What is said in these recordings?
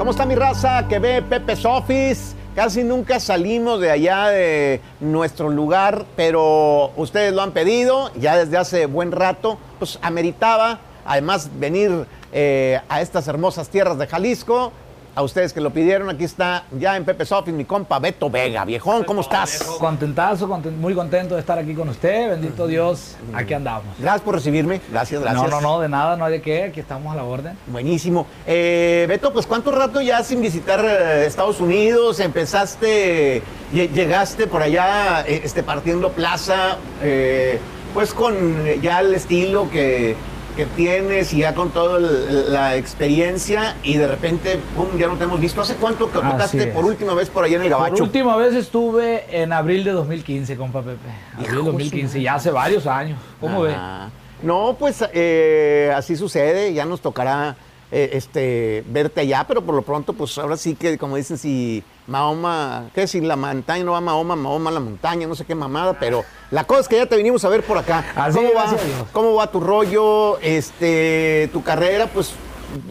¿Cómo está mi raza que ve Pepe's Office? Casi nunca salimos de allá de nuestro lugar, pero ustedes lo han pedido ya desde hace buen rato. Pues ameritaba, además, venir eh, a estas hermosas tierras de Jalisco. A ustedes que lo pidieron, aquí está ya en Pepe's Office mi compa Beto Vega. Viejón, ¿cómo estás? Contentazo, conten- muy contento de estar aquí con usted. Bendito Dios, aquí andamos. Gracias por recibirme. Gracias, gracias. No, no, no, de nada, no hay de qué. Aquí estamos a la orden. Buenísimo. Eh, Beto, pues ¿cuánto rato ya sin visitar eh, Estados Unidos? Empezaste, lle- llegaste por allá eh, este, partiendo plaza, eh, pues con ya el estilo que, que tienes y ya con toda la experiencia y de repente, pum, ya no te hemos visto. ¿Hace cuánto que tocaste por última vez por allá en el Por Gabacho? última vez estuve en abril de 2015, compa Pepe. Abril de de 2015, su ya hace varios años. ¿Cómo ve? Ah, No, pues eh, así sucede, ya nos tocará eh, este, verte allá, pero por lo pronto, pues ahora sí que, como dicen, si Mahoma, ¿qué? Si la montaña no va a Mahoma, Mahoma a la montaña, no sé qué mamada, pero la cosa es que ya te vinimos a ver por acá. Así ¿Cómo va? ¿Cómo va tu rollo, este, tu carrera? Pues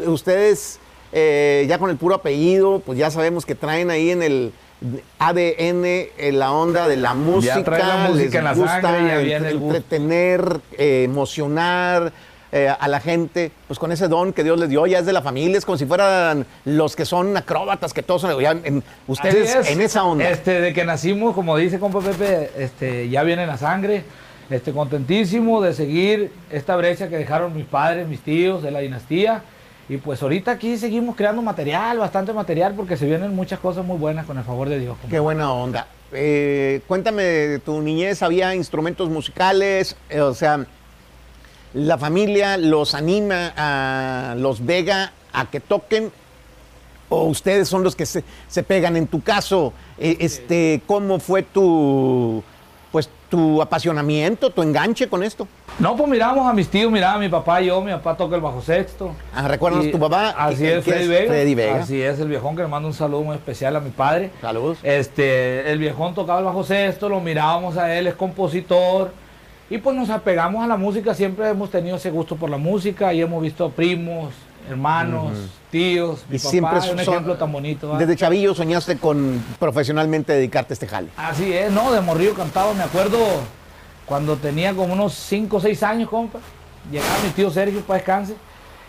ustedes eh, ya con el puro apellido, pues ya sabemos que traen ahí en el ADN eh, la onda de la música, traen la música les en la gusta sangre, ya entre- viene el gusto. entretener, eh, emocionar eh, a la gente, pues con ese don que Dios les dio, ya es de la familia, es como si fueran los que son acróbatas, que todos son, ya en- ustedes es. en esa onda. Este, de que nacimos, como dice compa Pepe, este, ya viene la sangre. Este, contentísimo de seguir esta brecha que dejaron mis padres, mis tíos de la dinastía. Y pues ahorita aquí seguimos creando material, bastante material, porque se vienen muchas cosas muy buenas con el favor de Dios. compa. Qué buena onda. Eh, cuéntame, tu niñez había instrumentos musicales, Eh, o sea, la familia los anima a los Vega a que toquen o ustedes son los que se, se pegan. En tu caso, eh, este, ¿cómo fue tu, pues, tu apasionamiento, tu enganche con esto? No, pues miramos a mis tíos, miraba a mi papá y yo, mi papá toca el bajo sexto. Ah, ¿recuerdas tu papá? Así ¿Quién es, Freddy Vega. Freddy Vega. Así es, el viejón que le mando un saludo muy especial a mi padre. Saludos. Este, el viejón tocaba el bajo sexto, lo mirábamos a él, es compositor. Y pues nos apegamos a la música, siempre hemos tenido ese gusto por la música y hemos visto primos, hermanos, tíos, mi Y papá, siempre es un son- ejemplo tan bonito. Desde chavillo soñaste con profesionalmente dedicarte a este jale. Así es, no, de morrillo cantaba, me acuerdo cuando tenía como unos 5 o 6 años, compa. Llegaba mi tío Sergio para descanse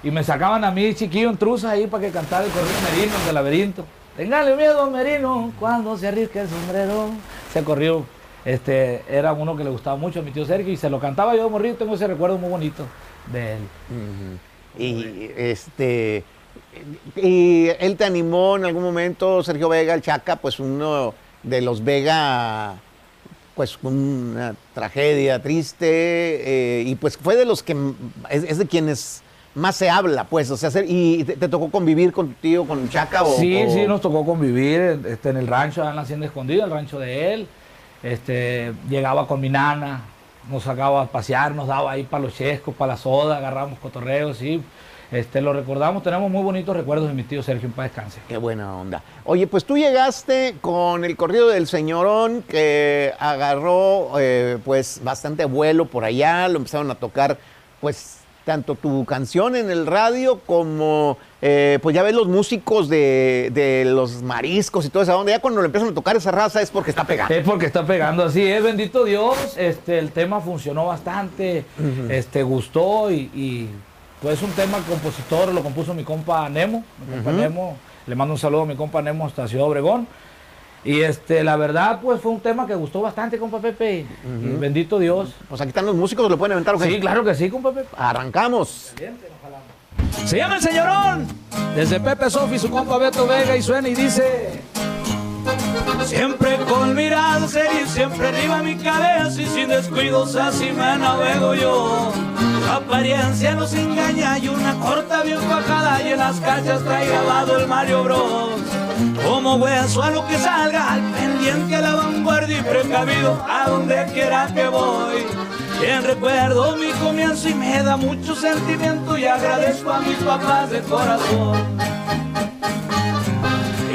y me sacaban a mí chiquillo en truzas ahí para que cantara el corrido merino del laberinto. Téngale miedo, merino, cuando se arrisca el sombrero. Se corrió, este, era uno que le gustaba mucho a mi tío Sergio y se lo cantaba yo de morrillo, tengo ese recuerdo muy bonito de él. Y este y él te animó en algún momento, Sergio Vega, el Chaca, pues uno de los Vega, pues una tragedia triste, eh, y pues fue de los que es, es de quienes más se habla, pues, o sea, y te, te tocó convivir con tu tío, con Chaca o Sí, o- sí, nos tocó convivir este, en el rancho, en la hacienda escondida, el rancho de él. Este, llegaba con mi nana, nos sacaba a pasear, nos daba ahí para los chescos, para la soda, agarramos cotorreos, sí. Este, lo recordamos, tenemos muy bonitos recuerdos de mi tío Sergio en paz descanse. Qué buena onda. Oye, pues tú llegaste con el corrido del señorón que agarró eh, pues bastante vuelo por allá, lo empezaron a tocar pues tanto tu canción en el radio como eh, pues ya ves los músicos de, de los mariscos y toda esa onda. Ya cuando lo empiezan a tocar esa raza es porque está pegando. Es porque está pegando así, es bendito Dios. Este, el tema funcionó bastante, este, gustó y, y, pues es un tema compositor, lo compuso mi compa Nemo, mi compa Nemo. Le mando un saludo a mi compa Nemo hasta Ciudad Obregón. Y este, la verdad, pues fue un tema que gustó bastante, compa Pepe. y bendito Dios. Pues aquí están los músicos, ¿lo pueden qué? Sí, claro que sí, compa Pepe. Arrancamos. Se llama el señorón. Desde Pepe Sofi, su compa Beto Vega y suena y dice. Siempre con mirada seria y siempre arriba mi cabeza y sin descuidos así me navego yo. La apariencia nos engaña y una corta bien bajada y en las cachas trae grabado el Mario Bros. Como hueso a lo que salga, al pendiente a la vanguardia y precavido a donde quiera que voy. Bien recuerdo mi comienzo y me da mucho sentimiento y agradezco a mis papás de corazón.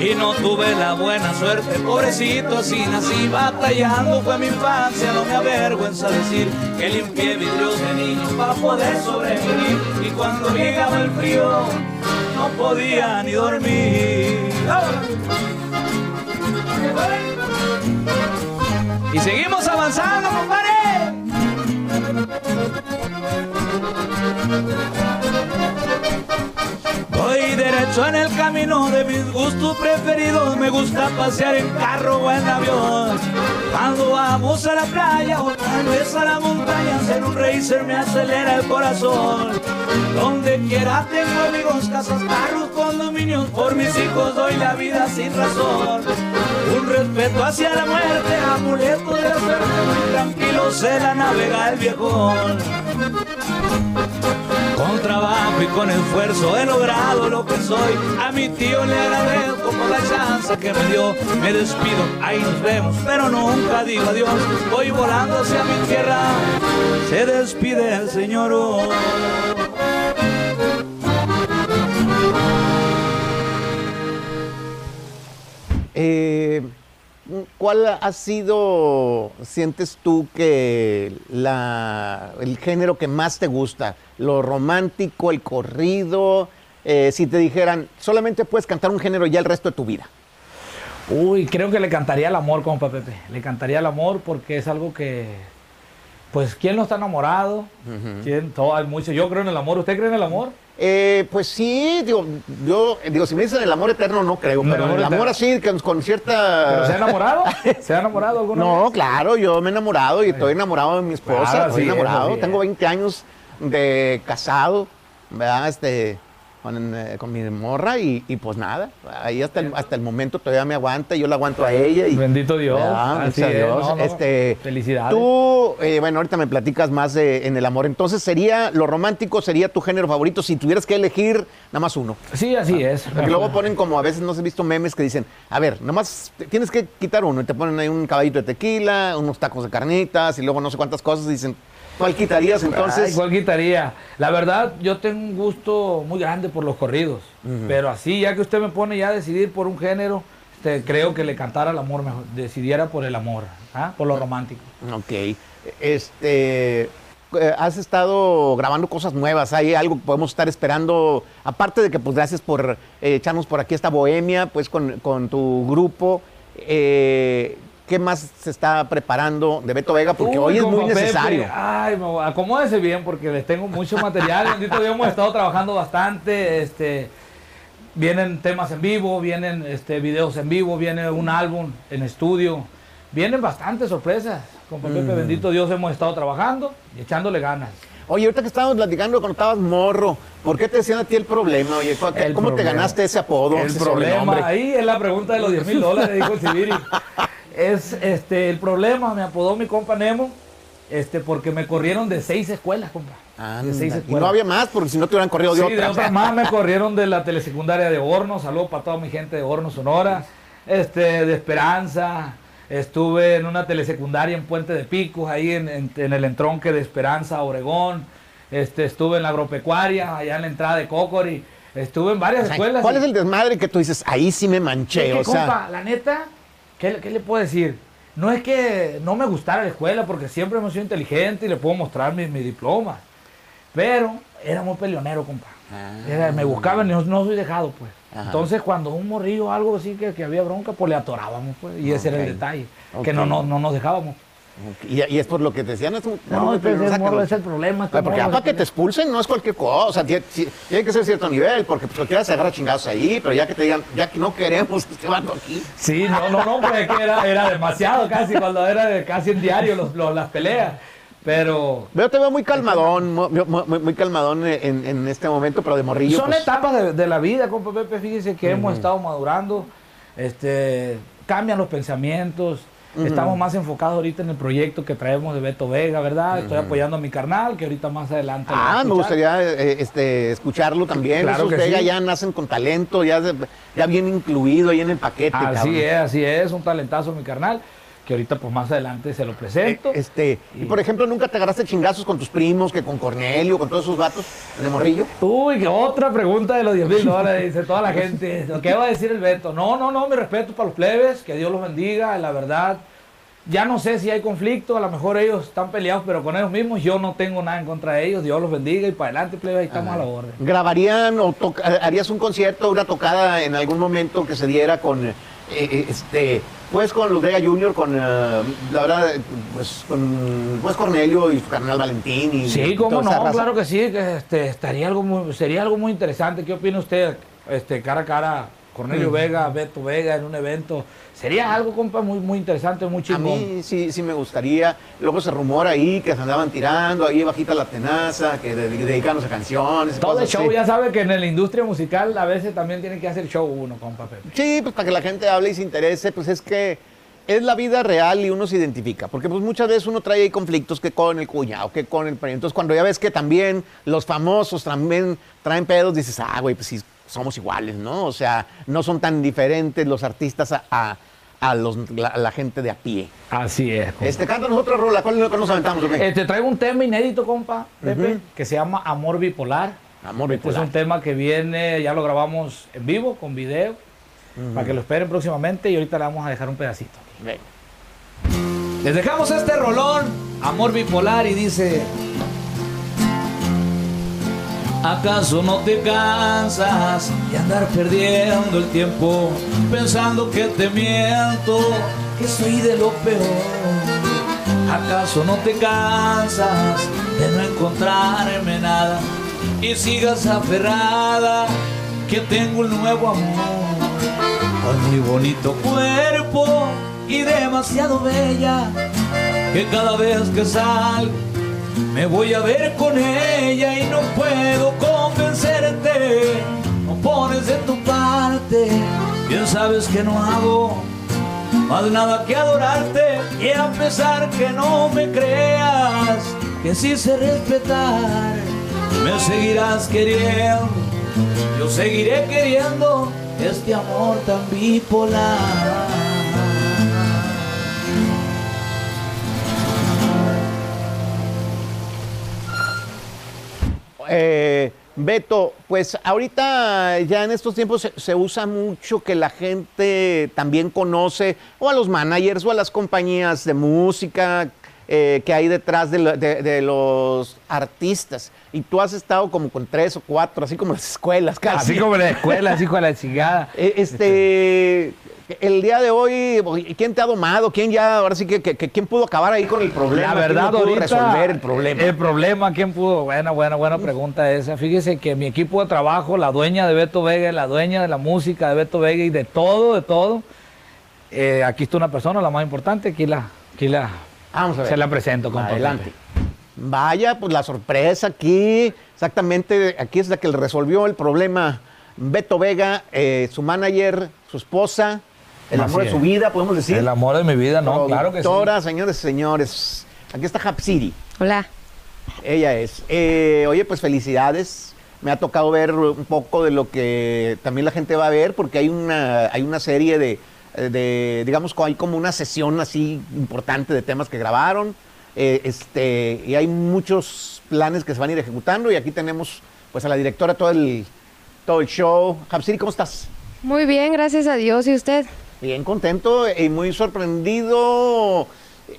y no tuve la buena suerte, pobrecito, así nací batallando, fue mi infancia, no me avergüenza decir que limpié vidrios de niño para poder sobrevivir y cuando llegaba el frío no podía ni dormir. Y seguimos avanzando, compadre. Voy derecho en el camino de mis gustos preferidos. Me gusta pasear en carro o en avión. Cuando vamos a la playa o tal vez a la montaña, en un racer me acelera el corazón. Donde quiera tengo amigos, casas, carros, condominios. Por mis hijos doy la vida sin razón. Un respeto hacia la muerte, amuleto de la suerte. Tranquilo se la navega el viejón. Con trabajo y con esfuerzo he logrado lo que soy. A mi tío le agradezco por la chance que me dio. Me despido, ahí nos vemos, pero nunca digo adiós. Voy volando hacia mi tierra. Se despide el señor. Eh, ¿Cuál ha sido, sientes tú que la, el género que más te gusta? ¿Lo romántico, el corrido? Eh, si te dijeran, solamente puedes cantar un género ya el resto de tu vida. Uy, creo que le cantaría el amor, compa Pepe. Le cantaría el amor porque es algo que, pues, ¿quién no está enamorado? ¿Quién? Todo, hay mucho. Yo creo en el amor. ¿Usted cree en el amor? Eh, pues sí, digo, yo, digo, si me dicen el amor eterno, no creo, No, pero el amor así, con, con cierta... ¿Pero se ha enamorado? ¿Se ha enamorado alguna No, vez? claro, yo me he enamorado y estoy enamorado de mi esposa, Claro, estoy enamorado. Tengo eh. 20 años de casado, ¿verdad? Este, con, eh, con mi morra y, y pues nada, ahí hasta el, hasta el momento todavía me aguanta y yo la aguanto a ella. Y, Bendito Dios. ¿verdad? Así Gracias a es, Dios. no, no, Este, Felicidades. Tú, eh, bueno, ahorita me platicas más de- en el amor. Entonces, sería lo romántico, sería tu género favorito si tuvieras que elegir nada más uno. Sí, así es. Porque luego ponen como a veces no se he visto memes que dicen, a ver, nomás te- tienes que quitar uno y te ponen ahí un caballito de tequila, unos tacos de carnitas y luego no sé cuántas cosas y dicen, ¿cuál quitarías entonces? Ay, ¿cuál quitaría? La verdad, yo tengo un gusto muy grande por los corridos. Pero así, ya que usted me pone ya a decidir por un género, este, creo que le cantara el amor mejor. Decidiera por el amor, ¿ah? por lo romántico. Ok. Este, eh, has estado grabando cosas nuevas, hay algo que podemos estar esperando, aparte de que pues gracias por eh, echarnos por aquí esta bohemia, pues con, con tu grupo. eh, ¿Qué más se está preparando de Beto Vega? Porque Uy, hoy es muy Pepe, necesario. Ay, acomódese bien porque les tengo mucho material. Bendito Dios, hemos estado trabajando bastante. Este, vienen temas en vivo, vienen este, videos en vivo, viene un álbum en estudio. Vienen bastantes sorpresas. Con Pepe, Mm. bendito Dios, hemos estado trabajando y echándole ganas. Oye, ahorita que estábamos platicando cuando estabas morro, ¿por qué te decían a ti el problema? Oye, ¿cu- El ¿cómo te problema. ganaste ese apodo? El ese problema, ahí es la pregunta de los 10 mil dólares, dijo el Sibiri. Es este, el problema, me apodó mi compa Nemo, este, porque me corrieron de seis escuelas, compa. De seis y escuelas. no había más, porque si no te hubieran corrido de Sí, otra. de otras más me corrieron de la telesecundaria de Hornos. Saludos para toda mi gente de Hornos, Sonora. Este, de Esperanza. Estuve en una telesecundaria en Puente de Picos, ahí en, en- en el entronque de Esperanza, Obregón. Este, estuve en la agropecuaria, allá en la entrada de Cocori. Estuve en varias O sea, escuelas. ¿Cuál y- es el desmadre que tú dices, ahí sí me es manché? que, o sea, la neta, ¿qué, le- qué le puedo decir? No es que no me gustara la escuela, porque siempre hemos sido inteligente y le puedo mostrar mi, mi diploma. Pero era muy peleonero, compa. Era- me buscaban y no, no soy dejado, pues. Ah. Ajá. Entonces, cuando un morrillo o algo así que, que había bronca, pues le atorábamos, pues. Y ese era el detalle, que no, no, no nos dejábamos. Y, y es por lo que te decían, es un No, pues, el morro es el problema. este Porque para es que te expulsen no es cualquier cosa, o sea, tiene, que ser cierto nivel, porque pues cualquiera se agarra chingados ahí, pero ya que te digan, ya que no queremos que este vato aquí. Sí, no, no, no, pues es que era, era demasiado casi, cuando era de casi en diario los- los- las peleas. Pero Veo, te veo muy calmadón, mu- mu- muy, muy calmadón en, en este momento, pero de morrillo. Son pues, etapas de, de la vida, compa Pepe. Fíjese que hemos estado madurando. Este, cambian los pensamientos. Estamos más enfocados ahorita en el proyecto que traemos de Beto Vega, ¿verdad? Estoy apoyando a mi carnal, que ahorita más adelante. Ah, me gustaría eh, este, escucharlo también. Claro Esos que Vega sí. ya nacen con talento, ya, ya bien incluido ahí en el paquete. Así cabrón. es, así es, un talentazo mi carnal. Que ahorita pues más adelante se lo presento. Eh, este, y por ejemplo, ¿nunca te agarraste chingazos con tus primos, que con Cornelio, con todos esos vatos de morrillo? Uy, que otra pregunta de los 10 mil dólares, dice toda la gente. ¿Qué va a decir el Beto? No, no, no, mi respeto para los plebes, que Dios los bendiga, la verdad. Ya no sé si hay conflicto, a lo mejor ellos están peleados, pero con ellos mismos yo no tengo nada en contra de ellos, Dios los bendiga y para adelante, plebes, ahí estamos a la orden. ¿Grabarían o toca- harías un concierto, una tocada en algún momento que se diera con, eh, eh, este, pues con Vega Jr., con, eh, la verdad, pues con pues Cornelio y su carnal Valentín? Y Sí, cómo no, claro que sí, que este, estaría algo muy, sería algo muy interesante. ¿Qué opina usted? Este, cara a cara, Cornelio Vega, Beto Vega en un evento. Sería algo, compa, muy, muy interesante, muy A chingón. mí sí, sí me gustaría. Luego se rumora ahí que se andaban tirando, ahí bajita la tenaza, que de- dedicándose a canciones. Todo el show, así. ya sabe que en la industria musical a veces también tiene que hacer show uno, compa Pepe. Sí, pues para que la gente hable y se interese, pues es que es la vida real y uno se identifica. Porque pues muchas veces uno trae ahí conflictos que con el cuñado, que con el pariente. Entonces cuando ya ves que también los famosos también traen pedos, dices, ah, güey, pues sí, somos iguales, ¿no? O sea, no son tan diferentes los artistas a, a- a los, la, a la gente de a pie. Así es. compa. Este, cántanos otra rola, ¿cuál cuál nos aventamos? o qué? Eh, te traigo un tema inédito, compa, Pepe, que se llama Amor Bipolar. Amor Este bipolar. es un tema que viene, ya lo grabamos en vivo, con video, para que lo esperen próximamente y ahorita le vamos a dejar un pedacito. Venga. Les dejamos este rolón, Amor Bipolar, y dice... ¿Acaso no te cansas de andar perdiendo el tiempo pensando que te miento, que soy de lo peor? ¿Acaso no te cansas de no encontrarme nada y sigas aferrada que tengo un nuevo amor? Con muy bonito cuerpo y demasiado bella que cada vez que salgo me voy a ver con ella y no puedo convencerte. No pones de tu parte, bien sabes que no hago más nada que adorarte. Y a pesar que no me creas, que sí sé respetar, me seguirás queriendo. Yo seguiré queriendo este amor tan bipolar. Eh, Beto, pues ahorita ya en estos tiempos se, se usa mucho que la gente también conoce o a los managers o a las compañías de música eh, que hay detrás de, lo- de- de los artistas. Y tú has estado como con tres o cuatro, así como las escuelas casi. Así como en la escuela, así con la chingada. Eh, Este, el día de hoy, ¿quién te ha domado? ¿Quién ya, ahora sí que, que- que- quién pudo acabar ahí con el problema? La ¿Quién verdad, no pudo resolver el problema? El problema, ¿quién pudo? Buena, buena, buena pregunta esa. Fíjese que mi equipo de trabajo, la dueña de Beto Vega, la dueña de la música de Beto Vega y de todo, de todo. eh, aquí está una persona, la más importante, aquí la, aquí la, Vamos a ver. se la presento, compa Adelante. Vaya, pues la sorpresa aquí, exactamente, aquí es la que le resolvió el problema Beto Vega, eh, su manager, su esposa, el Así amor de su vida, podemos decir. El amor de mi vida, no, claro que sí. Productora, señores y señores. Aquí está Hapsiri, Hola. ella es. Eh, oye, pues felicidades. Me ha tocado ver un poco de lo que también la gente va a ver, porque hay una, hay una serie de, de, digamos, hay como una sesión así importante de temas que grabaron. eh, este, y hay muchos planes que se van a ir ejecutando. Y aquí tenemos pues a la directora todo el, todo el show. Hapsiri, ¿cómo estás? Muy bien, gracias a Dios. ¿Y usted? Bien contento y muy sorprendido.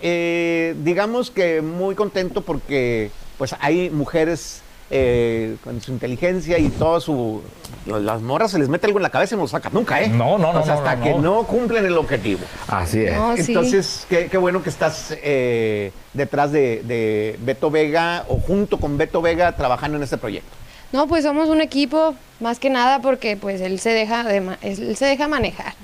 eh, digamos que muy contento porque pues hay mujeres eh, con su inteligencia y todo su... Las morras se les mete algo en la cabeza y no lo sacan nunca, ¿eh? No, no, no, O sea, no, hasta no, que no. no cumplen el objetivo. Así es. No, sí. Entonces, qué, qué bueno que estás eh, detrás de, de Beto Vega o junto con Beto Vega trabajando en este proyecto. No, pues somos un equipo, más que nada porque pues él se deja, de él se deja manejar.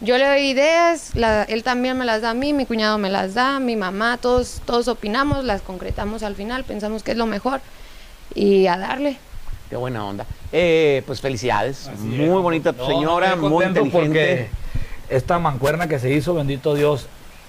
Yo le doy ideas, la- él también me las da a mí, mi cuñado me las da, mi mamá, todos, todos opinamos, las concretamos al final, pensamos que es lo mejor y a darle. Qué buena onda. Eh, pues felicidades. Así muy es. bonita tu No, señora, muy inteligente. porque esta mancuerna que se hizo, bendito Dios,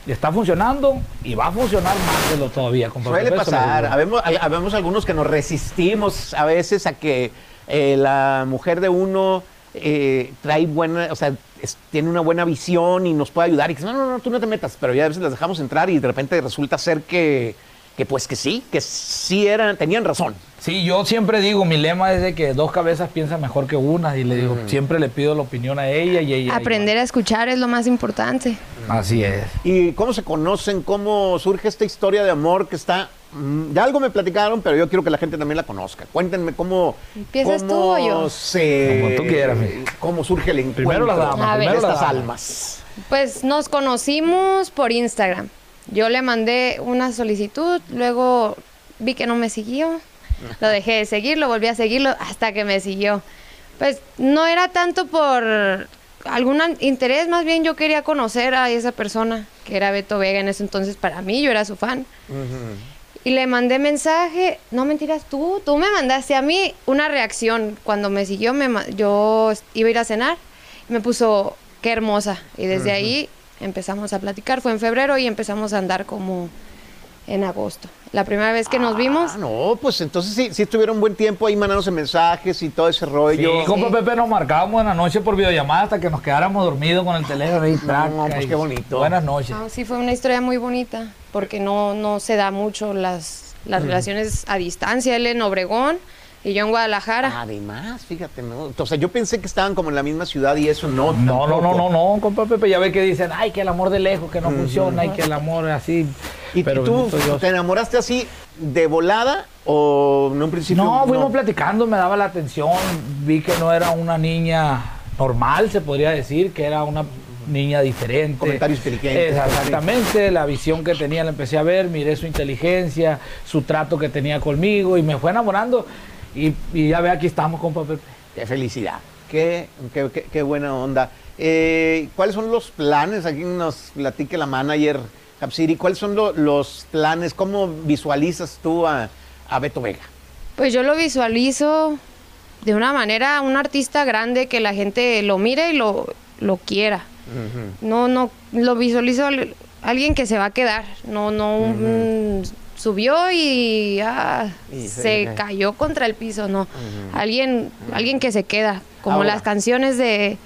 está funcionando y va a funcionar más de lo todavía. Suele pasar. Habemos, al- habemos algunos que nos resistimos a veces a que eh, la mujer de uno eh, trae buena, o sea, es- tiene una buena visión y nos puede ayudar. Y dices, no, no, no, tú no te metas. Pero ya a veces las dejamos entrar y de repente resulta ser que, que pues que sí, que sí eran, tenían razón. Sí, yo siempre digo, mi lema es de que dos cabezas piensan mejor que una y le digo, siempre le pido la opinión a ella y ella. Aprender a escuchar es lo más importante. Así es. ¿Y cómo se conocen? ¿Cómo surge esta historia de amor que está... mm, Ya algo me platicaron, pero yo quiero que la gente también la conozca. Cuéntenme cómo... ¿Empiezas cómo tú o yo? Se, Como tú quieras. ¿Cómo surge el encuentro Primero las damas, A ver. de primero las estas almas? Pues nos conocimos por Instagram. Yo le mandé una solicitud, luego vi que no me siguió, lo dejé de seguir, lo volví a seguirlo hasta que me siguió. Pues no era tanto por algún interés, más bien yo quería conocer a esa persona, que era Beto Vega en ese entonces para mí, yo era su fan. Y le mandé mensaje, no mentiras, tú, tú me mandaste a mí una reacción. Cuando me siguió, me, yo iba a ir a cenar, y me puso, qué hermosa. Y desde ahí empezamos a platicar, fue en febrero y empezamos a andar como en agosto. La primera vez que nos vimos, Ah, no, pues entonces sí, sí estuvieron buen tiempo ahí mandándose mensajes y todo ese Sí, rollo. compa Pepe nos marcábamos en la noche por videollamada hasta que nos quedáramos dormidos con el teléfono y traca, pues y qué bonito. Buenas noches. no, sí fue una historia muy bonita, porque no, no se da mucho las, las relaciones a distancia. Él en Obregón y yo en Guadalajara. Además, fíjate, ¿no? O sea, yo pensé que estaban como en la misma ciudad y eso no. No, no, no, no, no, compa Pepe, ya ve que dicen, ay, que el amor de lejos, que no funciona, y que el amor así. ¿Y pero tú te enamoraste así de volada o en un principio? No, fuimos platicando, me daba la atención, vi que no era una niña normal, se podría decir, que era una niña diferente. Comentarios inteligentes. Exactamente, la visión que tenía la empecé a ver, miré su inteligencia, su trato que tenía conmigo y me fue enamorando. Y, y ya ve, aquí estamos, compa Pepe. Qué felicidad. Qué, qué, qué- qué buena onda. Eh, ¿Cuáles son los planes? Aquí nos platique la manager, Capsiri. ¿Cuáles son lo- los planes? ¿Cómo visualizas tú a, a Beto Vega? Pues yo lo visualizo de una manera, un artista grande que la gente lo mire y lo, lo quiera. No, no, lo visualizo al- alguien que se va a quedar, no, no un- subió y, ah, Y se- se cayó contra el piso, no. Alguien, alguien que se queda, como Ahora. las canciones de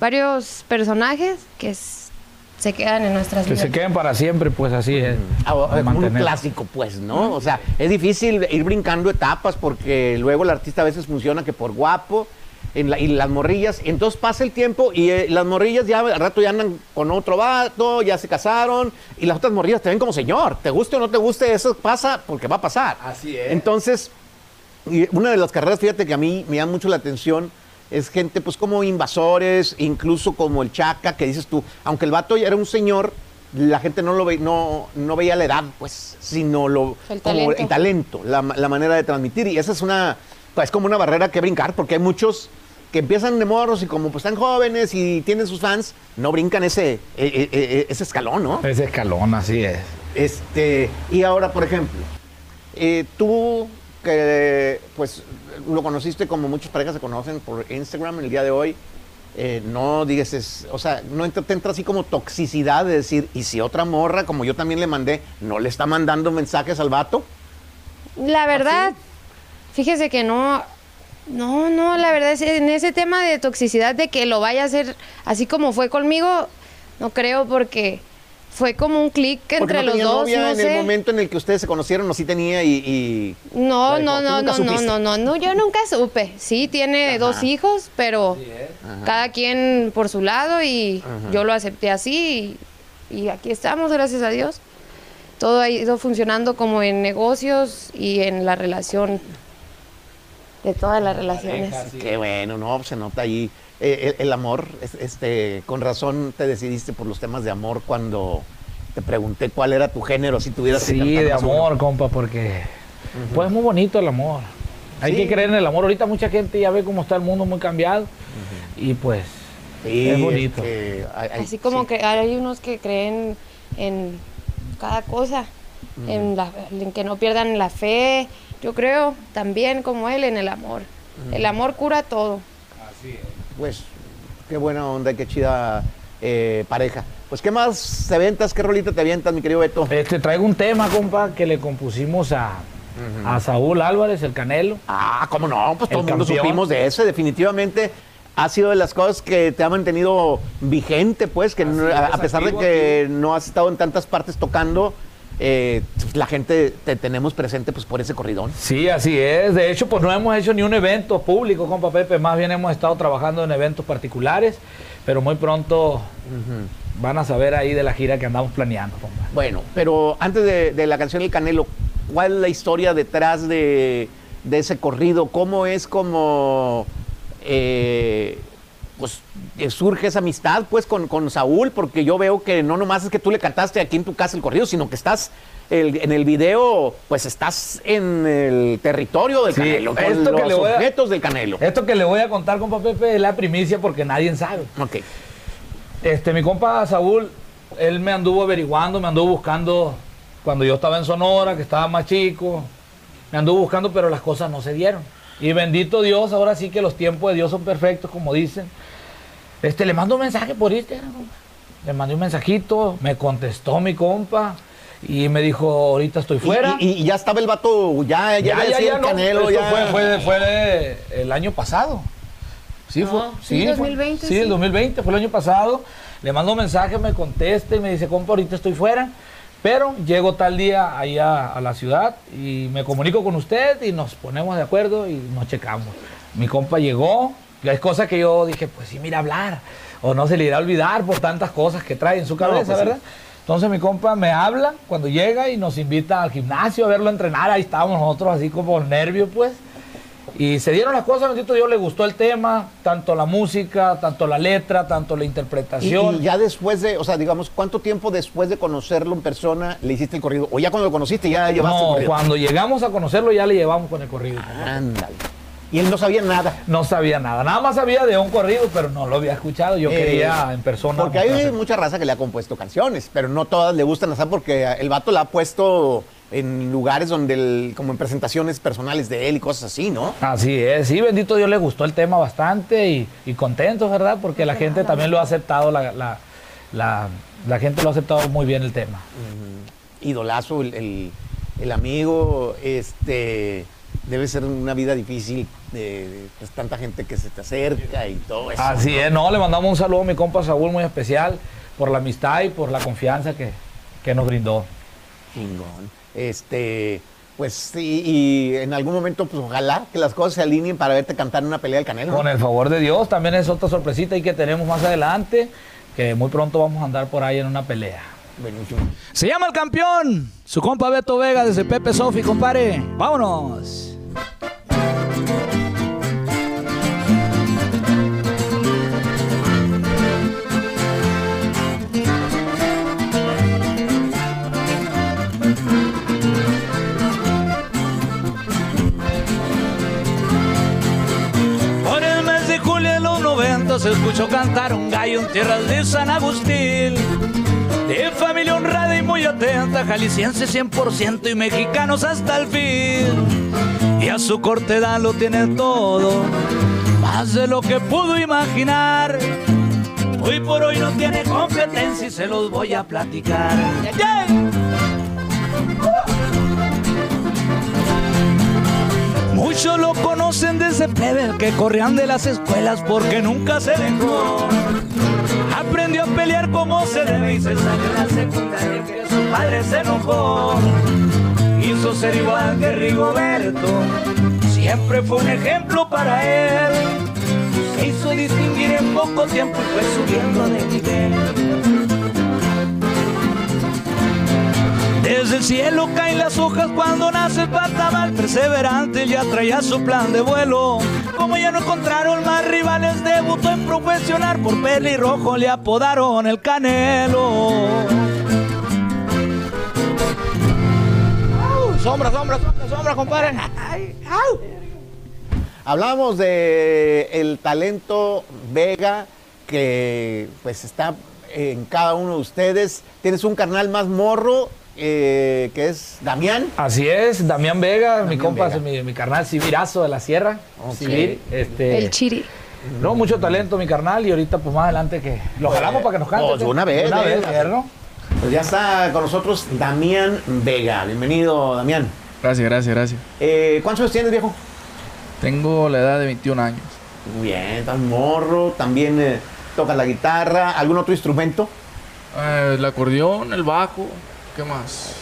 varios personajes que se quedan en nuestras Que vidas. se queden para siempre, pues así es. Ah, como un clásico, pues, ¿no? O sea, es difícil ir brincando etapas porque luego el artista a veces funciona que por guapo en la- y las morrillas, entonces pasa el tiempo y eh, las morrillas ya al rato ya andan con otro vato, ya se casaron y las otras morrillas te ven como señor, te guste o no te guste, eso pasa porque va a pasar. Así es. Entonces, y una de las carreras, fíjate que a mí me llama mucho la atención, es gente pues como invasores, incluso como el Chaca, que dices tú, aunque el vato ya era un señor, la gente no lo ve, no, no veía la edad, pues, sino lo El como talento. el talento, la, la manera de transmitir. Y esa es una, pues como una barrera que brincar, porque hay muchos que empiezan de morros y como pues están jóvenes y tienen sus fans, no brincan ese, eh, eh, eh, ese escalón, ¿no? Ese escalón, así es. Este, y ahora, por ejemplo, eh, tú que pues lo conociste como muchas parejas se conocen por Instagram el día de hoy, eh, no digas, es- o sea, no entra, te entra así como toxicidad de decir, y si otra morra, como yo también le mandé, no le está mandando mensajes al vato. La verdad, fíjese que no, no, no, la verdad es en ese tema de toxicidad de que lo vaya a hacer así como fue conmigo, no creo porque fue como un clic entre no los tenía dos, novia no en sé. el momento en el que ustedes se conocieron, o sí tenía y... y- No, no, no, no, no, no, no, no, yo nunca supe. Sí, tiene dos hijos, pero cada quien por su lado y yo lo acepté así y, y aquí estamos, gracias a Dios. Todo ha ido funcionando como en negocios y en la relación de todas las relaciones. Qué bueno, no, se nota ahí eh, el, el amor. es- Este, con razón te decidiste por los temas de amor cuando te pregunté cuál era tu género, si tuvieras Sí, de amor, uno. compa, porque pues es muy bonito el amor. Hay Sí. que creer en el amor. Ahorita mucha gente ya ve cómo está el mundo muy cambiado y pues Sí, es bonito. que hay- hay- Así como sí. que hay unos que creen en cada cosa, en, la- en que no pierdan la fe. Yo creo también como él en el amor. El amor cura todo. Pues, qué buena onda, y qué chida eh, pareja. Pues, ¿qué más te aventas? ¿Qué rolita te avientas, mi querido Beto? Este, traigo un tema, compa, que le compusimos a, a Saúl Álvarez, el Canelo. Ah, ¿cómo no? Pues todo El mundo campeón. supimos de ese, definitivamente. ha sido de las cosas que te ha mantenido vigente, pues, que Así no- es, a, pesar de que no has estado en tantas partes tocando, eh, la gente te tenemos presente pues por ese corridón. Sí, así es. De hecho, pues no hemos hecho ni un evento público, compa Pepe. Más bien hemos estado trabajando en eventos particulares, pero muy pronto van a saber ahí de la gira que andamos planeando, compa. Bueno, pero antes de, de la canción El Canelo, ¿cuál es la historia detrás de, de ese corrido? ¿Cómo es como eh, pues eh, surge esa amistad pues con, con Saúl? Porque yo veo que no nomás es que tú le cantaste aquí en tu casa el corrido, sino que estás el- en el video, pues estás en el territorio del Sí, Canelo, con esto que los le voy a- del Canelo. Esto que le voy a contar, compa Pepe, es la primicia porque nadie sabe. Ok. Este, mi compa Saúl, él me anduvo averiguando, me anduvo buscando cuando yo estaba en Sonora, que estaba más chico. Me anduvo buscando, pero las cosas no se dieron. Y bendito Dios, ahora sí que los tiempos de Dios son perfectos, como dicen. Este, le mando un mensaje por Instagram. Le mandé un mensajito, me contestó mi compa y me dijo, ahorita estoy fuera. Y, y ya estaba el vato, ya, ya, le decía el no, Canelo, ya. Fue, fue, fue el año pasado. Sí, No, fue. sí, fue- 2020, Sí, sí. el 2020, fue el año pasado. Le mando un mensaje, me contesta y me dice, compa, ahorita estoy fuera. Pero llego tal día allá a la ciudad y me comunico con usted y nos ponemos de acuerdo y nos checamos. Mi compa llegó, y hay cosas que yo dije, pues sí, mira hablar. O no se le irá a olvidar por tantas cosas que trae en su cabeza, pues sí. ¿verdad? Entonces mi compa me habla cuando llega y nos invita al gimnasio a verlo entrenar. Ahí estábamos nosotros así como nervios, pues. Y se dieron las cosas, bendito Dios, le gustó el tema, tanto la música, tanto la letra, tanto la interpretación. y ya después de, o sea, digamos, ¿cuánto tiempo después de conocerlo en persona le hiciste el corrido? O ya cuando lo conociste ya llevaste el corrido. cuando llegamos a conocerlo ya le llevamos con el corrido. Ándale. Y él no sabía nada. No sabía nada, nada más sabía de un corrido, pero no lo había escuchado. Yo Eh, quería en persona. Porque hay mucha raza que le ha compuesto canciones, pero no todas le gustan hacer porque el vato la ha puesto en lugares donde, el- como en presentaciones personales de él y cosas así, ¿no? Así es, sí, bendito Dios le gustó el tema bastante y, y contentos, ¿verdad? Porque la gente también lo ha aceptado, la, la, la, la gente lo ha aceptado muy bien el tema. Idolazo, el, el- el amigo, este, debe ser una vida difícil de, de, pues, tanta gente que se te acerca y todo eso. Así ¿no? es, no, le mandamos un saludo a mi compa Saúl muy especial por la amistad y por la confianza que, que nos brindó. Chingón. Este, pues sí, y en algún momento, pues ojalá que las cosas se alineen para verte cantar en una pelea del Canelo. Con el favor de Dios, también es otra sorpresita y que tenemos más adelante, que muy pronto vamos a andar por ahí en una pelea. Buenísimo. Se llama el campeón, su compa Beto Vega desde Pepe Sofi, compare. Vámonos. Se escuchó cantar un gallo en tierras de San Agustín. De familia honrada y muy atenta, jalisciense 100% y mexicanos hasta el fin. Y a su corta edad lo tiene todo, más de lo que pudo imaginar. Hoy por hoy no tiene competencia y se los voy a platicar. ¡Yeah! Muchos lo conocen desde plebe, que corrían de las escuelas porque nunca se dejó. Aprendió a pelear como se debe y se salió en la secundaria que su padre se enojó. Quiso ser igual que Rigoberto, siempre fue un ejemplo para él. Se hizo distinguir en poco tiempo y fue subiendo de nivel. Desde el cielo caen las hojas cuando nace el patamal perseverante, ya traía su plan de vuelo. Como ya no encontraron más rivales, debutó en profesional por pelirrojo, le apodaron el Canelo. Sombra, sombra, sombra, sombra, compadre. Hablábamos de el talento Vega que pues está en cada uno de ustedes. Tienes un carnal más morro eh, que es Damián. Así es, Damián Vega, mi compa, Vega. mi, mi carnal Sibirazo de la Sierra. Ok. Sibir, este, El chiri. No, mucho talento, mi carnal, y ahorita pues más adelante que lo jalamos para que nos cante. Pues, de una vez, De una eh, vez, ¿verdad? Pues ya está con nosotros Damián Vega. Bienvenido, Damián. Gracias, gracias, gracias. Eh, ¿Cuántos años tienes, viejo? Tengo la edad de 21 años. Muy bien, estás morro, también eh, tocas la guitarra, ¿algún otro instrumento? Eh, el acordeón, el bajo, ¿qué más?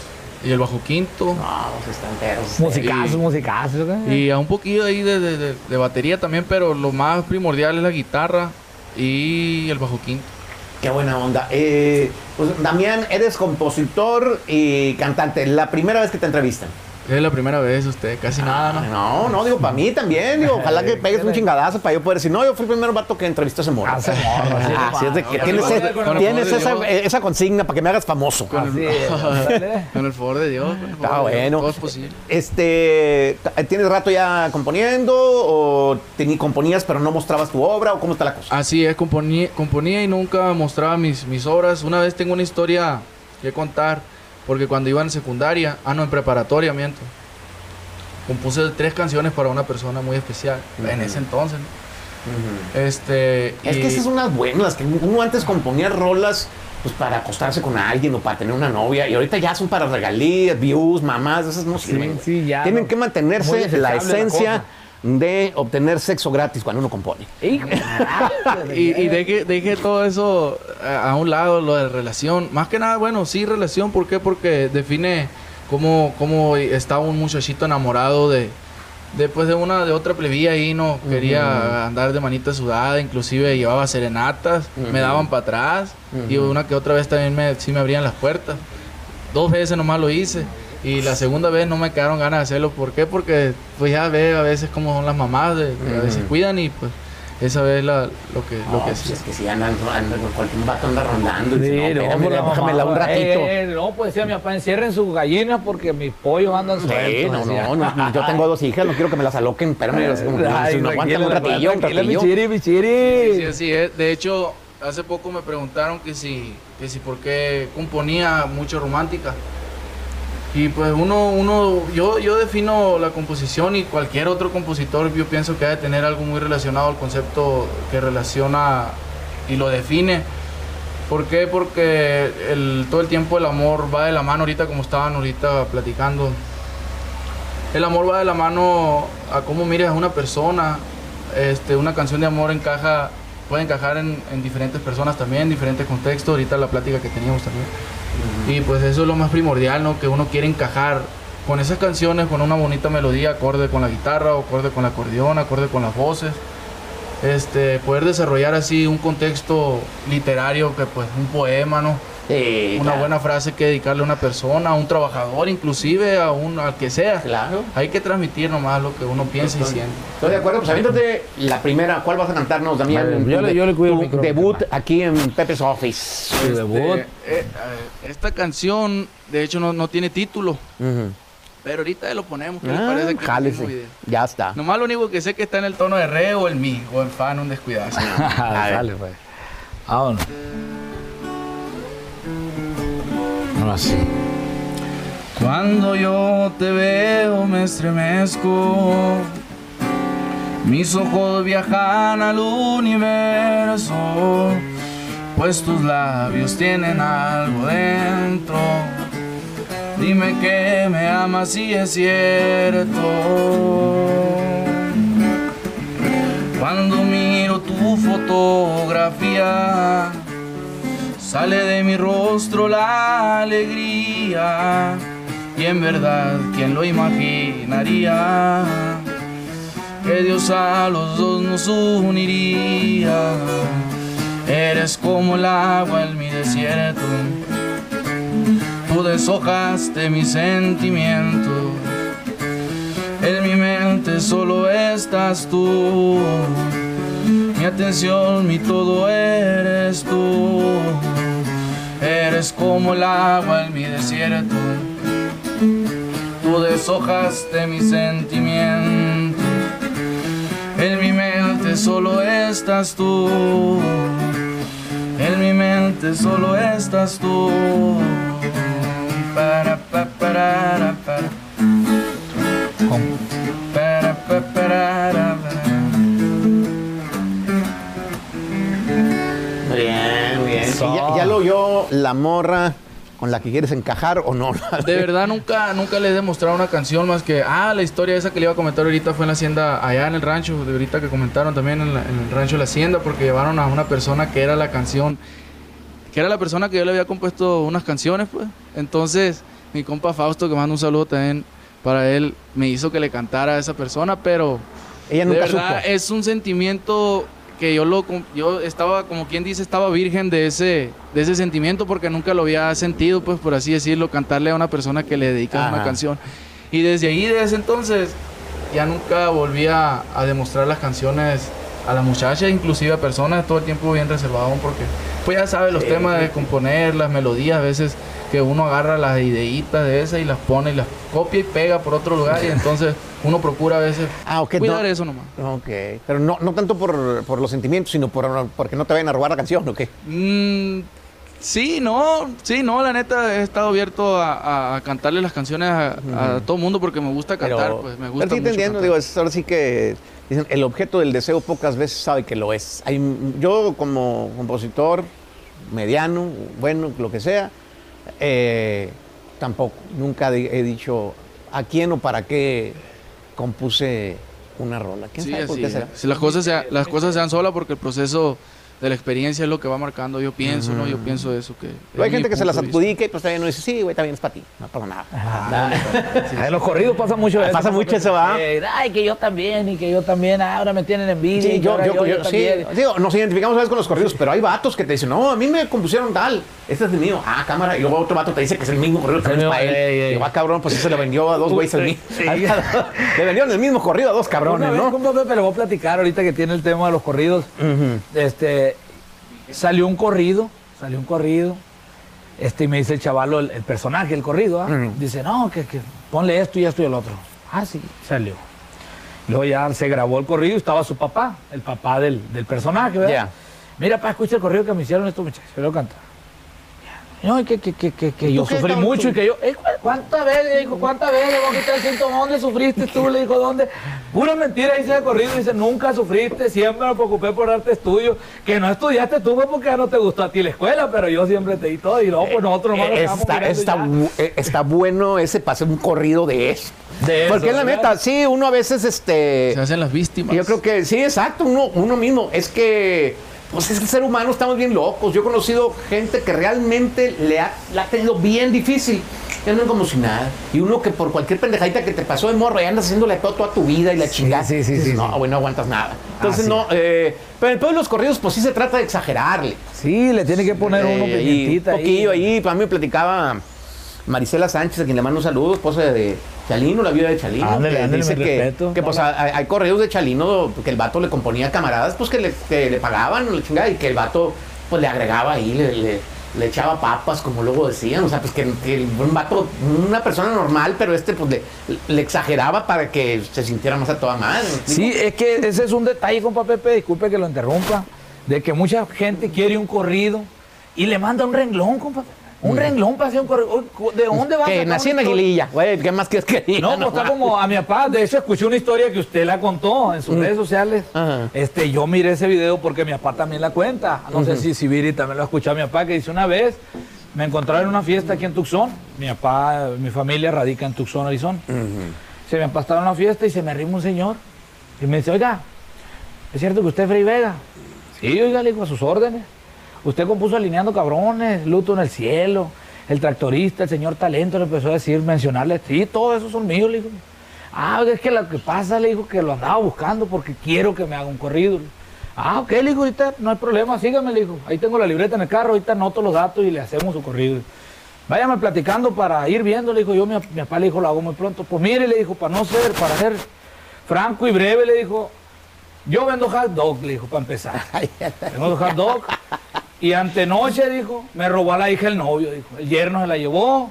Y el bajo quinto. No, pues están perros. Musicazos, Y- musicazos. ¿qué? Y a un poquillo ahí de, de- de- de batería también, pero lo más primordial es la guitarra y el bajo quinto. Qué buena onda. Eh, pues Damián, eres compositor y cantante. La primera vez que te entrevistan. Es la primera vez usted, casi nada, ¿no? No, no, digo, para mí también. Digo, ojalá que pegues un chingadazo para yo poder decir, no, yo fui el primer vato que entrevistó a ese morro. Ah, Ah, Así es de que tienes, ese- esa, Dios. esa consigna para que me hagas famoso. Así es, ándale. Con el favor de Dios. Está bueno. Todo es posible. Este, ¿tienes rato ya componiendo o te- componías pero no mostrabas tu obra o cómo está la cosa? Así es, componía, componía y nunca mostraba mis, mis obras. Una vez tengo una historia que contar, porque cuando iba en secundaria, ah, no, en preparatoria, miento, compuse tres canciones para una persona muy especial, en ese entonces. ¿no? Este, Es y- que esas son las buenas, que uno antes componía rolas pues para acostarse con alguien o para tener una novia y ahorita ya son para regalías, views, mamás, esas no sirven. güey. sí, ya Tienen no. que mantenerse la esencia. De obtener sexo gratis cuando uno compone. Y, y deje, deje todo eso a, a un lado, lo de relación. Más que nada, bueno, sí, relación. ¿Por qué? Porque define cómo, cómo está un muchachito enamorado de, después de una de otra plebilla ahí, no quería andar de manita sudada, inclusive llevaba serenatas, me daban para atrás y una que otra vez también me, sí me abrían las puertas. Dos veces nomás lo hice. Y la segunda vez no me quedaron ganas de hacerlo. ¿Por qué? Porque pues ya ve a veces cómo son las mamás, de, de a veces cuidan y pues esa vez la, lo que, lo No, que pues hacía. es que si andan, andan cualquier vato anda rondando y dice, no, Sí, no, déjamela un ratito. eh, eh, no, pues decía mi papá, encierren sus gallinas porque mis pollos andan Sí, sueltos. no, decía. no, no, yo tengo dos hijas, no quiero que me las aloquen, espérame, así como no aguantan un ratillo, un ratillo. chiri, mi chiri. Sí, así es. De hecho, hace poco me preguntaron que si, que si por qué componía mucho romántica. Y pues uno, uno, yo, yo defino la composición y cualquier otro compositor yo pienso que ha de tener algo muy relacionado al concepto que relaciona y lo define. ¿Por qué? Porque el, todo el tiempo el amor va de la mano ahorita como estaban ahorita platicando. El amor va de la mano a cómo mires a una persona. Este, una canción de amor encaja, puede encajar en, en diferentes personas también, en diferentes contextos. Ahorita la plática que teníamos también. Y pues eso es lo más primordial, ¿no? Que uno quiere encajar con esas canciones, con una bonita melodía, acorde con la guitarra, o acorde con el acordeón, acorde con las voces. Este, poder desarrollar así un contexto literario, que pues un poema, ¿no? Sí, Una claro, buena frase que dedicarle a una persona, a un trabajador, inclusive a un al que sea. Claro. Hay que transmitir nomás lo que uno piensa y siente. Estoy de acuerdo, pues aviéntate la primera, ¿cuál vas a cantarnos, Damián? Yo le- de- yo le cuido el tu micrófono, debut aquí en Pepe's Office. Su debut. Este, eh, eh, esta canción, de hecho, no, no tiene título, pero ahorita lo ponemos. ¿Qué les Ah, parece que jálese. el? Ya está. Nomás lo único que sé que está en el tono de re o el mi, o en fa, no un descuidado. Dale, pues. Vámonos. Ahora. Cuando yo te veo me estremezco, mis ojos viajan al universo, pues tus labios tienen algo dentro. Dime que me amas si es cierto. Cuando miro tu fotografía, sale de mi rostro la alegría. Y en verdad, ¿quién lo imaginaría? Que Dios a los dos nos uniría. Eres como el agua en mi desierto. Tú deshojaste mis sentimientos. En mi mente solo estás tú. Mi atención, mi todo eres tú. Eres como el agua en mi desierto. Tú deshojaste mis sentimientos. En mi mente solo estás tú. En mi mente solo estás tú. Para, pa, para, para. Para, pa, para, para. Ya, ya lo oyó la morra con la que quieres encajar o no. De verdad nunca, nunca le he demostrado una canción más que, ah, la historia esa que le iba a comentar ahorita fue en la hacienda, allá en el rancho, de ahorita que comentaron también en, la- en el rancho de la hacienda, porque llevaron a una persona que era la canción, que era la persona que yo le había compuesto unas canciones, pues. Entonces, mi compa Fausto, que manda un saludo también para él, me hizo que le cantara a esa persona, pero Ella de nunca verdad supo. es un sentimiento que yo lo yo estaba como quien dice estaba virgen de ese de ese sentimiento porque nunca lo había sentido pues por así decirlo cantarle a una persona que le dedica Ajá. una canción y desde ahí desde ese entonces ya nunca volví a, a demostrar las canciones a la muchacha inclusive a personas todo el tiempo bien reservado porque pues ya sabes los temas de componer las melodías a veces que uno agarra las ideitas de esas y las pone y las copia y pega por otro lugar y entonces uno procura a veces Ah, cuidar no. eso nomás Ok, pero no, no tanto por, por los sentimientos, sino por, porque no te vayan a robar la canción, ¿o qué? Mm, sí, no, sí, no, la neta he estado abierto a, cantarle las canciones a, a todo mundo porque me gusta cantar, pues me gusta pero sí te mucho entiendo, cantar. digo, es, ahora sí que dicen, el objeto del deseo pocas veces sabe que lo es. Hay, yo como compositor mediano, bueno, lo que sea, eh, tampoco, nunca he dicho a quién o para qué compuse una rola. ¿Quién Sí, sabe por qué será? Si las cosas, se, las cosas se dan solas porque el proceso de la experiencia es lo que va marcando, yo pienso, ¿no? Yo pienso eso que... Luego hay gente que se las adjudica y pues también uno dice, sí, güey, también es para ti, no pasa nada. En los corridos pasa mucho eso. Pasa mucho eso, ¿va? Eh, Ay, que yo también, y que yo también, ah, ahora me tienen envidia. Sí, y yo, yo, yo- sí, digo, nos identificamos a veces con los corridos, pero hay vatos que te dicen, no, a mí me compusieron tal, este es el mío, ah, cámara, y luego otro vato te dice que es el mismo corrido, mismo, para él, ey, ey. y digo, ah, cabrón, pues ese le vendió a dos güeyes el mismo, le vendieron el mismo corrido a dos cabrones, ¿no? compa Pepe, le voy a platicar ahorita que tiene el tema de los corridos. Este, salió un corrido, salió un corrido. Este, y me dice el chavalo, el, el personaje, el corrido, ¿ah? Dice, no, que, que ponle esto y esto y el otro. Ah, sí, salió. Luego ya se grabó el corrido y estaba su papá, el papá del, del personaje, ¿verdad? Ya. Mira, pa, escucha el corrido que me hicieron estos muchachos, yo lo cantar. No, que, que, que, que, que ¿Y yo sufrí mucho tú? y que yo, "Eh, ¿cu- ¿cuántas veces? Le dijo, ¿cuántas veces? Le voy a quitar el síntoma, ¿dónde sufriste tú? Le dijo, ¿dónde? Pura mentira, dice el corrido, dice, nunca sufriste, siempre me preocupé por darte estudio, que no estudiaste tú fue porque ya no te gustó a ti la escuela, pero yo siempre te di todo y no, pues nosotros lo Eh, Está, está, bu- eh, está bueno ese hacer un corrido de eso. De eso, Porque es la neta, sí, uno a veces, este... Se hacen las víctimas. Yo creo que sí, exacto, uno, uno mismo. Es que, pues es que el ser humano estamos bien locos. Yo he conocido gente que realmente le ha, la ha tenido bien difícil. Y andan como si nada. Y uno que por cualquier pendejadita que te pasó de morro y andas haciéndole todo toda tu vida y la chingada. sí, sí, sí, No, sí. güey, no aguantas nada. Entonces, sí. no. eh, pero en todos los corridos, pues sí se trata de exagerarle. Sí, le tiene que poner uno Eh, pimientita un poquillo ahí. Para mí me platicaba Marisela Sánchez, a quien le mando un saludo, esposa de Chalino, la viuda de Chalino. Ándale, que ándale, dice que, respeto. que, pues hay, correos de Chalino que el vato le componía camaradas, pues que le, que le pagaban la chingada y que el vato pues le agregaba ahí, le, le- le echaba papas, como luego decían. O sea, pues que, que un vato, una persona normal, pero este pues le, le exageraba para que se sintiera más a toda madre. Sí, es que ese es un detalle, compa Pepe, disculpe que lo interrumpa, de que mucha gente quiere un corrido y le manda un renglón, compa Pepe. Un renglón para hacer un corrido. Uy, ¿De dónde va a Que nací en? Aguililla, güey, ¿qué más quieres que diga? No, pues está como a mi papá. De hecho, escuché una historia que usted la contó en sus redes sociales. Ajá. Este, yo miré ese video porque mi papá también la cuenta. No sé si, si Viri también lo ha escuchado a mi papá, que dice una vez, me encontraron en una fiesta aquí en Tucson. Mi papá, mi familia radica en Tucson, Arizona. Se me estaba en una fiesta y se me arrima un señor. Y me dice, oiga, ¿es cierto que usted es Frei Vega? Sí, oiga, le digo, a sus órdenes. Usted compuso Alineando Cabrones, Luto en el Cielo, El Tractorista, El Señor Talento, le empezó a decir, mencionarle, sí, todos esos son míos, le digo. Ah, es que lo que pasa, le dijo, que lo andaba buscando porque quiero que me haga un corrido. Ah, ok, le dijo, ahorita no hay problema, sígame, le dijo. Ahí tengo la libreta en el carro, ahorita anoto los datos y le hacemos su corrido. Váyame platicando para ir viendo, le dijo yo, mi, mi papá le dijo, lo hago muy pronto. Pues mire, le dijo, para no ser, para ser franco y breve, le dijo, yo vendo hot dog, le dijo, para empezar. Vendo hot dog. Y antenoche, dijo, me robó a la hija el novio, dijo. El yerno se la llevó.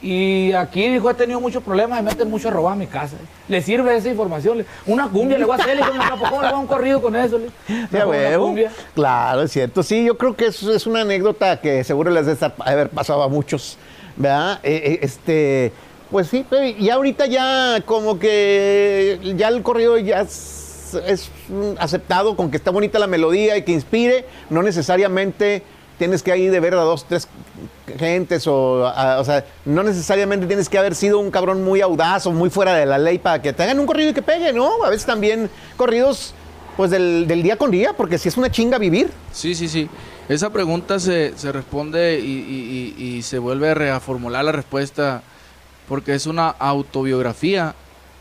Y aquí, dijo, he tenido muchos problemas, me meten mucho a robar a mi casa. ¿Le sirve esa información? Le- Una cumbia le voy a hacer, le dijo, ¿cómo le voy a un corrido con eso? Le- Una huevo. cumbia. Claro, es cierto. Sí, yo creo que eso es una anécdota que seguro les debe haber pasado a muchos, ¿verdad? Eh, eh, este, pues sí, y ahorita ya como que ya el corrido ya es, es, aceptado con que está bonita la melodía y que inspire, no necesariamente tienes que ir de ver a dos, tres gentes o, o sea, no necesariamente tienes que haber sido un cabrón muy audaz o muy fuera de la ley para que te hagan un corrido y que pegue, ¿no? A veces también corridos pues del, del día con día, porque si es una chinga vivir. Sí, sí, sí. Esa pregunta se, se responde y, y- y- y se vuelve a reformular la respuesta porque es una autobiografía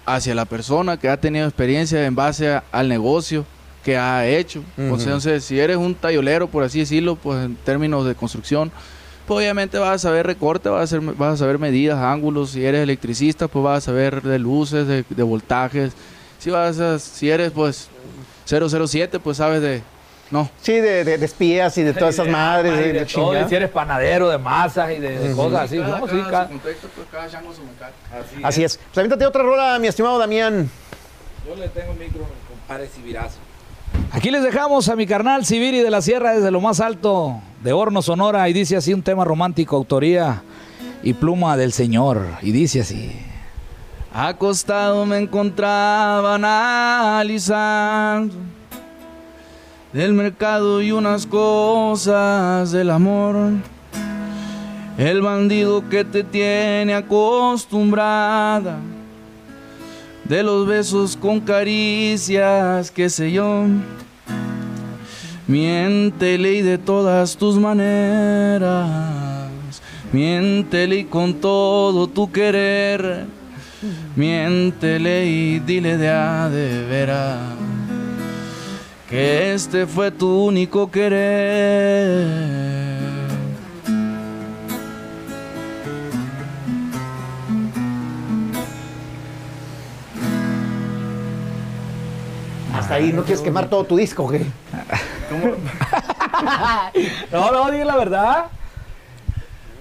hacia la persona que ha tenido experiencia en base a- al negocio que ha hecho. Entonces, si eres un tallolero, por así decirlo, pues en términos de construcción, pues obviamente vas a saber recorte, vas a, hacer, vas a saber medidas, ángulos. Si eres electricista, pues vas a saber de luces, de, de voltajes. Si, vas a- si eres, pues, 007, pues sabes de... No, Sí, de, de- de espías y de todas esas madres. Y de- de de todo, chingada. y si eres panadero de masas y de, de cosas así, ¿no? Sí, cada- contexto, pues cada chango su mecate. Así es. Pues aviéntate otra rola, mi estimado Damián. Yo le tengo micro, compadre Sibirazo. Aquí les dejamos a mi carnal Sibiri de la Sierra desde lo más alto de Horno, Sonora. Y dice así un tema romántico, autoría y pluma del Señor. Y dice así. Acostado me encontraba analizando del mercado y unas cosas del amor. El bandido que te tiene acostumbrada de los besos con caricias, qué sé yo. Miéntele y de todas tus maneras, miéntele y con todo tu querer, miéntele y dile de a de veras que este fue tu único querer. Hasta ahí, ¿no quieres quemar todo tu disco, güey? No, no, diga la verdad.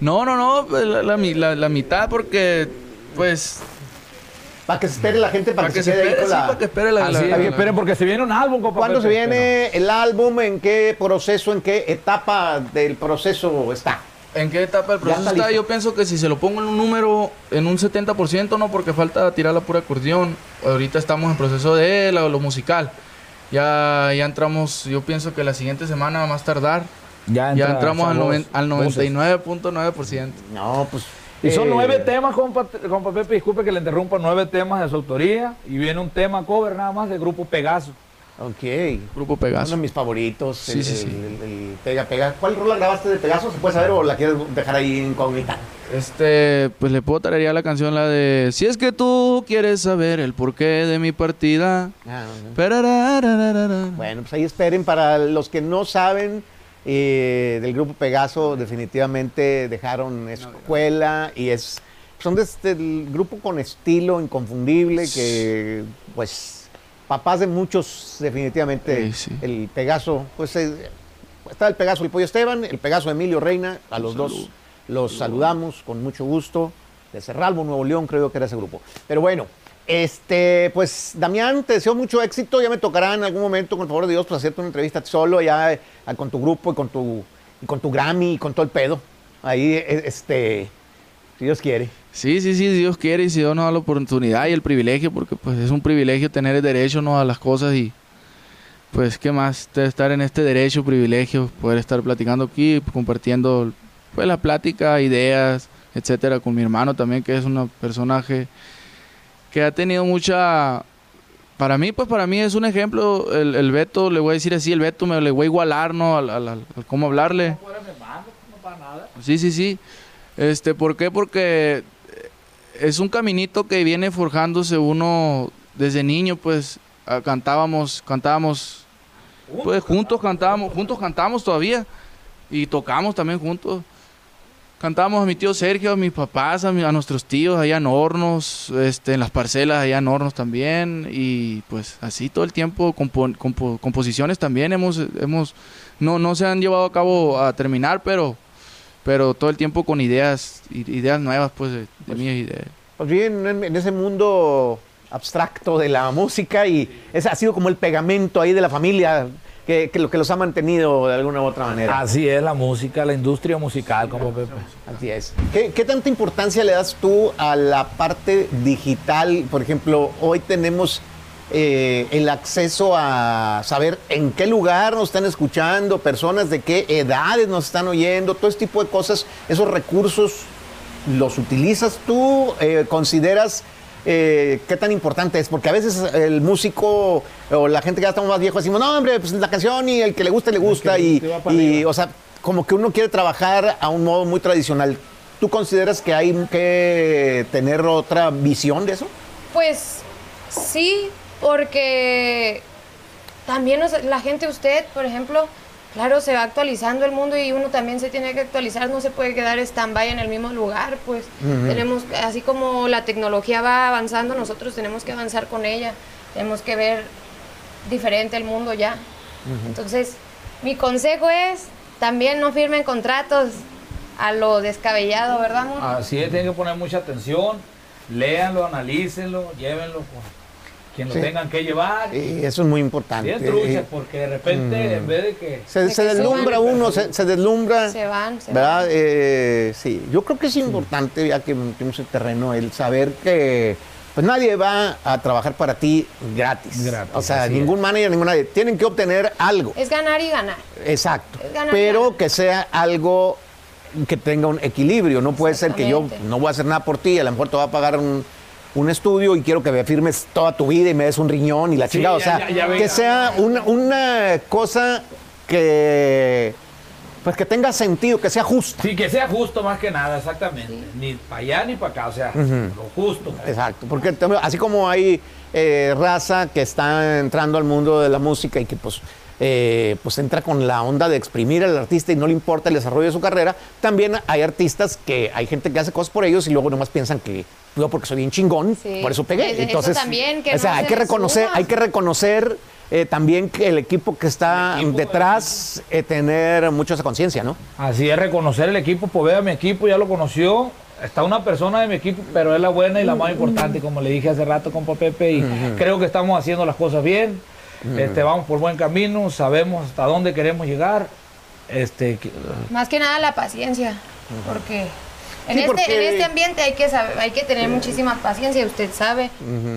No, no, no, la, la mi- la- la mitad porque, pues, Para que se espere la gente, para, para que, que se quede ahí espere, con sí, la... para que espere la... Así la- es, la- esperen porque se viene un álbum, compa ¿Cuándo se viene el álbum? ¿En qué proceso, en qué etapa del proceso está? ¿En qué etapa del Ya proceso está está? Yo pienso que si se lo pongo en un número, en un 70%, no, porque falta tirar la pura acordeón. Ahorita estamos en proceso de lo, lo musical. Ya, ya entramos, yo pienso que la siguiente semana, a más tardar, Ya, ya entra entramos al, noven- al voces. 99.9%. No, pues... Y son eh, nueve temas, compa, compa Pepe, disculpe que le interrumpa, nueve temas de su autoría. Y viene un tema cover nada más del grupo Pegaso. Ok. Grupo Uno Pegaso. de mis favoritos. Sí, el, sí, sí. el- el Pega Pega. ¿Cuál rola grabaste de Pegaso? ¿Se puede saber o la quieres dejar ahí incógnita? Este, pues le puedo tararear la canción, la de Si es que tú quieres saber el porqué de mi partida. Ah, ok. Parararararara. Bueno, pues ahí esperen. Para los que no saben eh, del grupo Pegaso, definitivamente dejaron escuela y es son de este, el grupo con estilo inconfundible que, pues, papás de muchos, definitivamente, Sí, sí. el Pegaso, pues, eh, está el Pegaso, el Pollo Esteban, el Pegaso Emilio Reina, a los dos los saludamos con mucho gusto, de Cerralbo, Nuevo León, creo que era ese grupo. Pero bueno, este, pues, Damián, te deseo mucho éxito, ya me tocará en algún momento, con el favor de Dios, pues, hacerte una entrevista solo, ya eh, con tu grupo y con tu, y con tu Grammy y con todo el pedo. Ahí, eh, este, si Dios quiere. Sí, sí, sí, Dios quiere y si Dios nos da la oportunidad y el privilegio, porque pues es un privilegio tener el derecho ¿no? a las cosas y pues qué más estar en este derecho, privilegio, poder estar platicando aquí, compartiendo pues la plática, ideas, etcétera, con mi hermano también, que es un personaje que ha tenido mucha... Para mí, pues para mí es un ejemplo, el, el Beto, le voy a decir así, el Beto me le voy a igualar, ¿no? Al, al- al- al cómo hablarle. Sí, sí, sí. Este, ¿por qué? Porque es un caminito que viene forjándose uno desde niño, pues cantábamos, cantábamos, pues juntos cantábamos, juntos cantamos todavía y tocamos también juntos. Cantábamos a mi tío Sergio, a mis papás, a, mi- a nuestros tíos allá en Hornos, este, en las parcelas allá en Hornos también. Y pues así todo el tiempo compo- compo- composiciones también hemos, hemos no, no se han llevado a cabo a terminar, pero pero todo el tiempo con ideas, ideas nuevas, pues, de, de mí y de- Pues viven en, en ese mundo abstracto de la música y ese ha sido como el pegamento ahí de la familia que, que lo que los ha mantenido de alguna u otra manera. Así es la música, la industria musical, compa Pepe. Así es. ¿Qué, qué tanta importancia le das tú a la parte digital? Por ejemplo, hoy tenemos eh, el acceso a saber en qué lugar nos están escuchando, personas de qué edades nos están oyendo, todo este tipo de cosas, esos recursos, ¿los utilizas tú? Eh, ¿Consideras eh, qué tan importante es? Porque a veces el músico o la gente que ya estamos más viejos decimos, no, hombre, pues la canción y el que le gusta, le gusta. y, o sea, como que uno quiere trabajar a un modo muy tradicional. ¿Tú consideras que hay que tener otra visión de eso? Pues sí, porque también o sea, la gente, usted, por ejemplo, claro, se va actualizando el mundo y uno también se tiene que actualizar, no se puede quedar stand-by en el mismo lugar, pues. Tenemos, así como la tecnología va avanzando, nosotros tenemos que avanzar con ella, tenemos que ver diferente el mundo ya. Entonces, mi consejo es, también no firmen contratos a lo descabellado, ¿verdad, amor? Así es, tienen que poner mucha atención, léanlo, analícenlo, llévenlo con quien lo Sí. tengan que llevar. Y eso es muy importante. Bien porque de repente, en vez de que... Se, De se que deslumbra uno, se, se deslumbra. Se van, se ¿Verdad? Eh, sí, yo creo que es importante, ya que metimos el terreno, el saber que pues nadie va a trabajar para ti gratis. Gratis, o sea, ningún manager, ninguna nadie. Tienen que obtener algo. Es ganar y ganar. Exacto. Es ganar, Pero ganar. que sea algo que tenga un equilibrio. No puede ser que yo no voy a hacer nada por ti, a lo mejor te voy a pagar un, un estudio y quiero que me firmes toda tu vida y me des un riñón y la Sí, chingada. O sea, ya- ya que sea una, una cosa que pues que tenga sentido, que sea justa. Sí, que sea justo más que nada, exactamente. Ni para allá ni para acá, o sea, lo justo. Exacto, porque así como hay eh, raza que está entrando al mundo de la música y que pues, eh, pues entra con la onda de exprimir al artista y no le importa el desarrollo de su carrera, también hay artistas que hay gente que hace cosas por ellos y luego nomás piensan que yo porque soy bien chingón, Sí. por eso pegué. Entonces, también, que o sea, no hay que reconocer, hay que reconocer eh, también que el equipo que está equipo, detrás eh, tener mucho esa conciencia, ¿no? Así es, reconocer el equipo, pues vea mi equipo, ya lo conoció. Está una persona de mi equipo, pero es la buena y la más importante, como le dije hace rato, compa Pepe, y creo que estamos haciendo las cosas bien. Este, vamos por buen camino, sabemos hasta dónde queremos llegar. Este, que- Más que nada la paciencia, porque en, Sí, este, porque- en este ambiente hay que saber, hay que tener muchísima paciencia. Usted sabe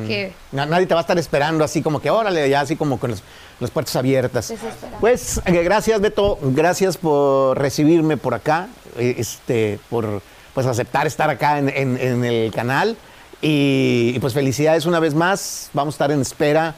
que Na- Nadie te va a estar esperando así como que, órale, ya así como con los- las puertas abiertas. Pues eh, gracias, Beto. Gracias por recibirme por acá, eh, este, por pues aceptar estar acá en, en- en el canal. Y, y, pues felicidades una vez más. Vamos a estar en espera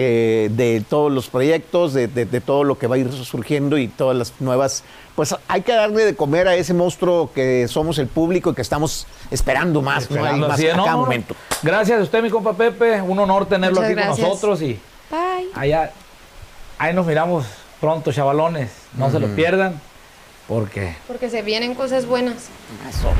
eh, de todos los proyectos, de, de- de todo lo que va a ir surgiendo y todas las nuevas. Pues hay que darle de comer a ese monstruo que somos el público y que estamos esperando más, Esperando, más a no, cada no, no. momento. Gracias a usted, mi compa Pepe. Un honor tenerlo Muchas aquí gracias. con nosotros y Bye. allá, ahí nos miramos pronto, chavalones. No se lo pierdan, porque Porque se vienen cosas buenas. Eso.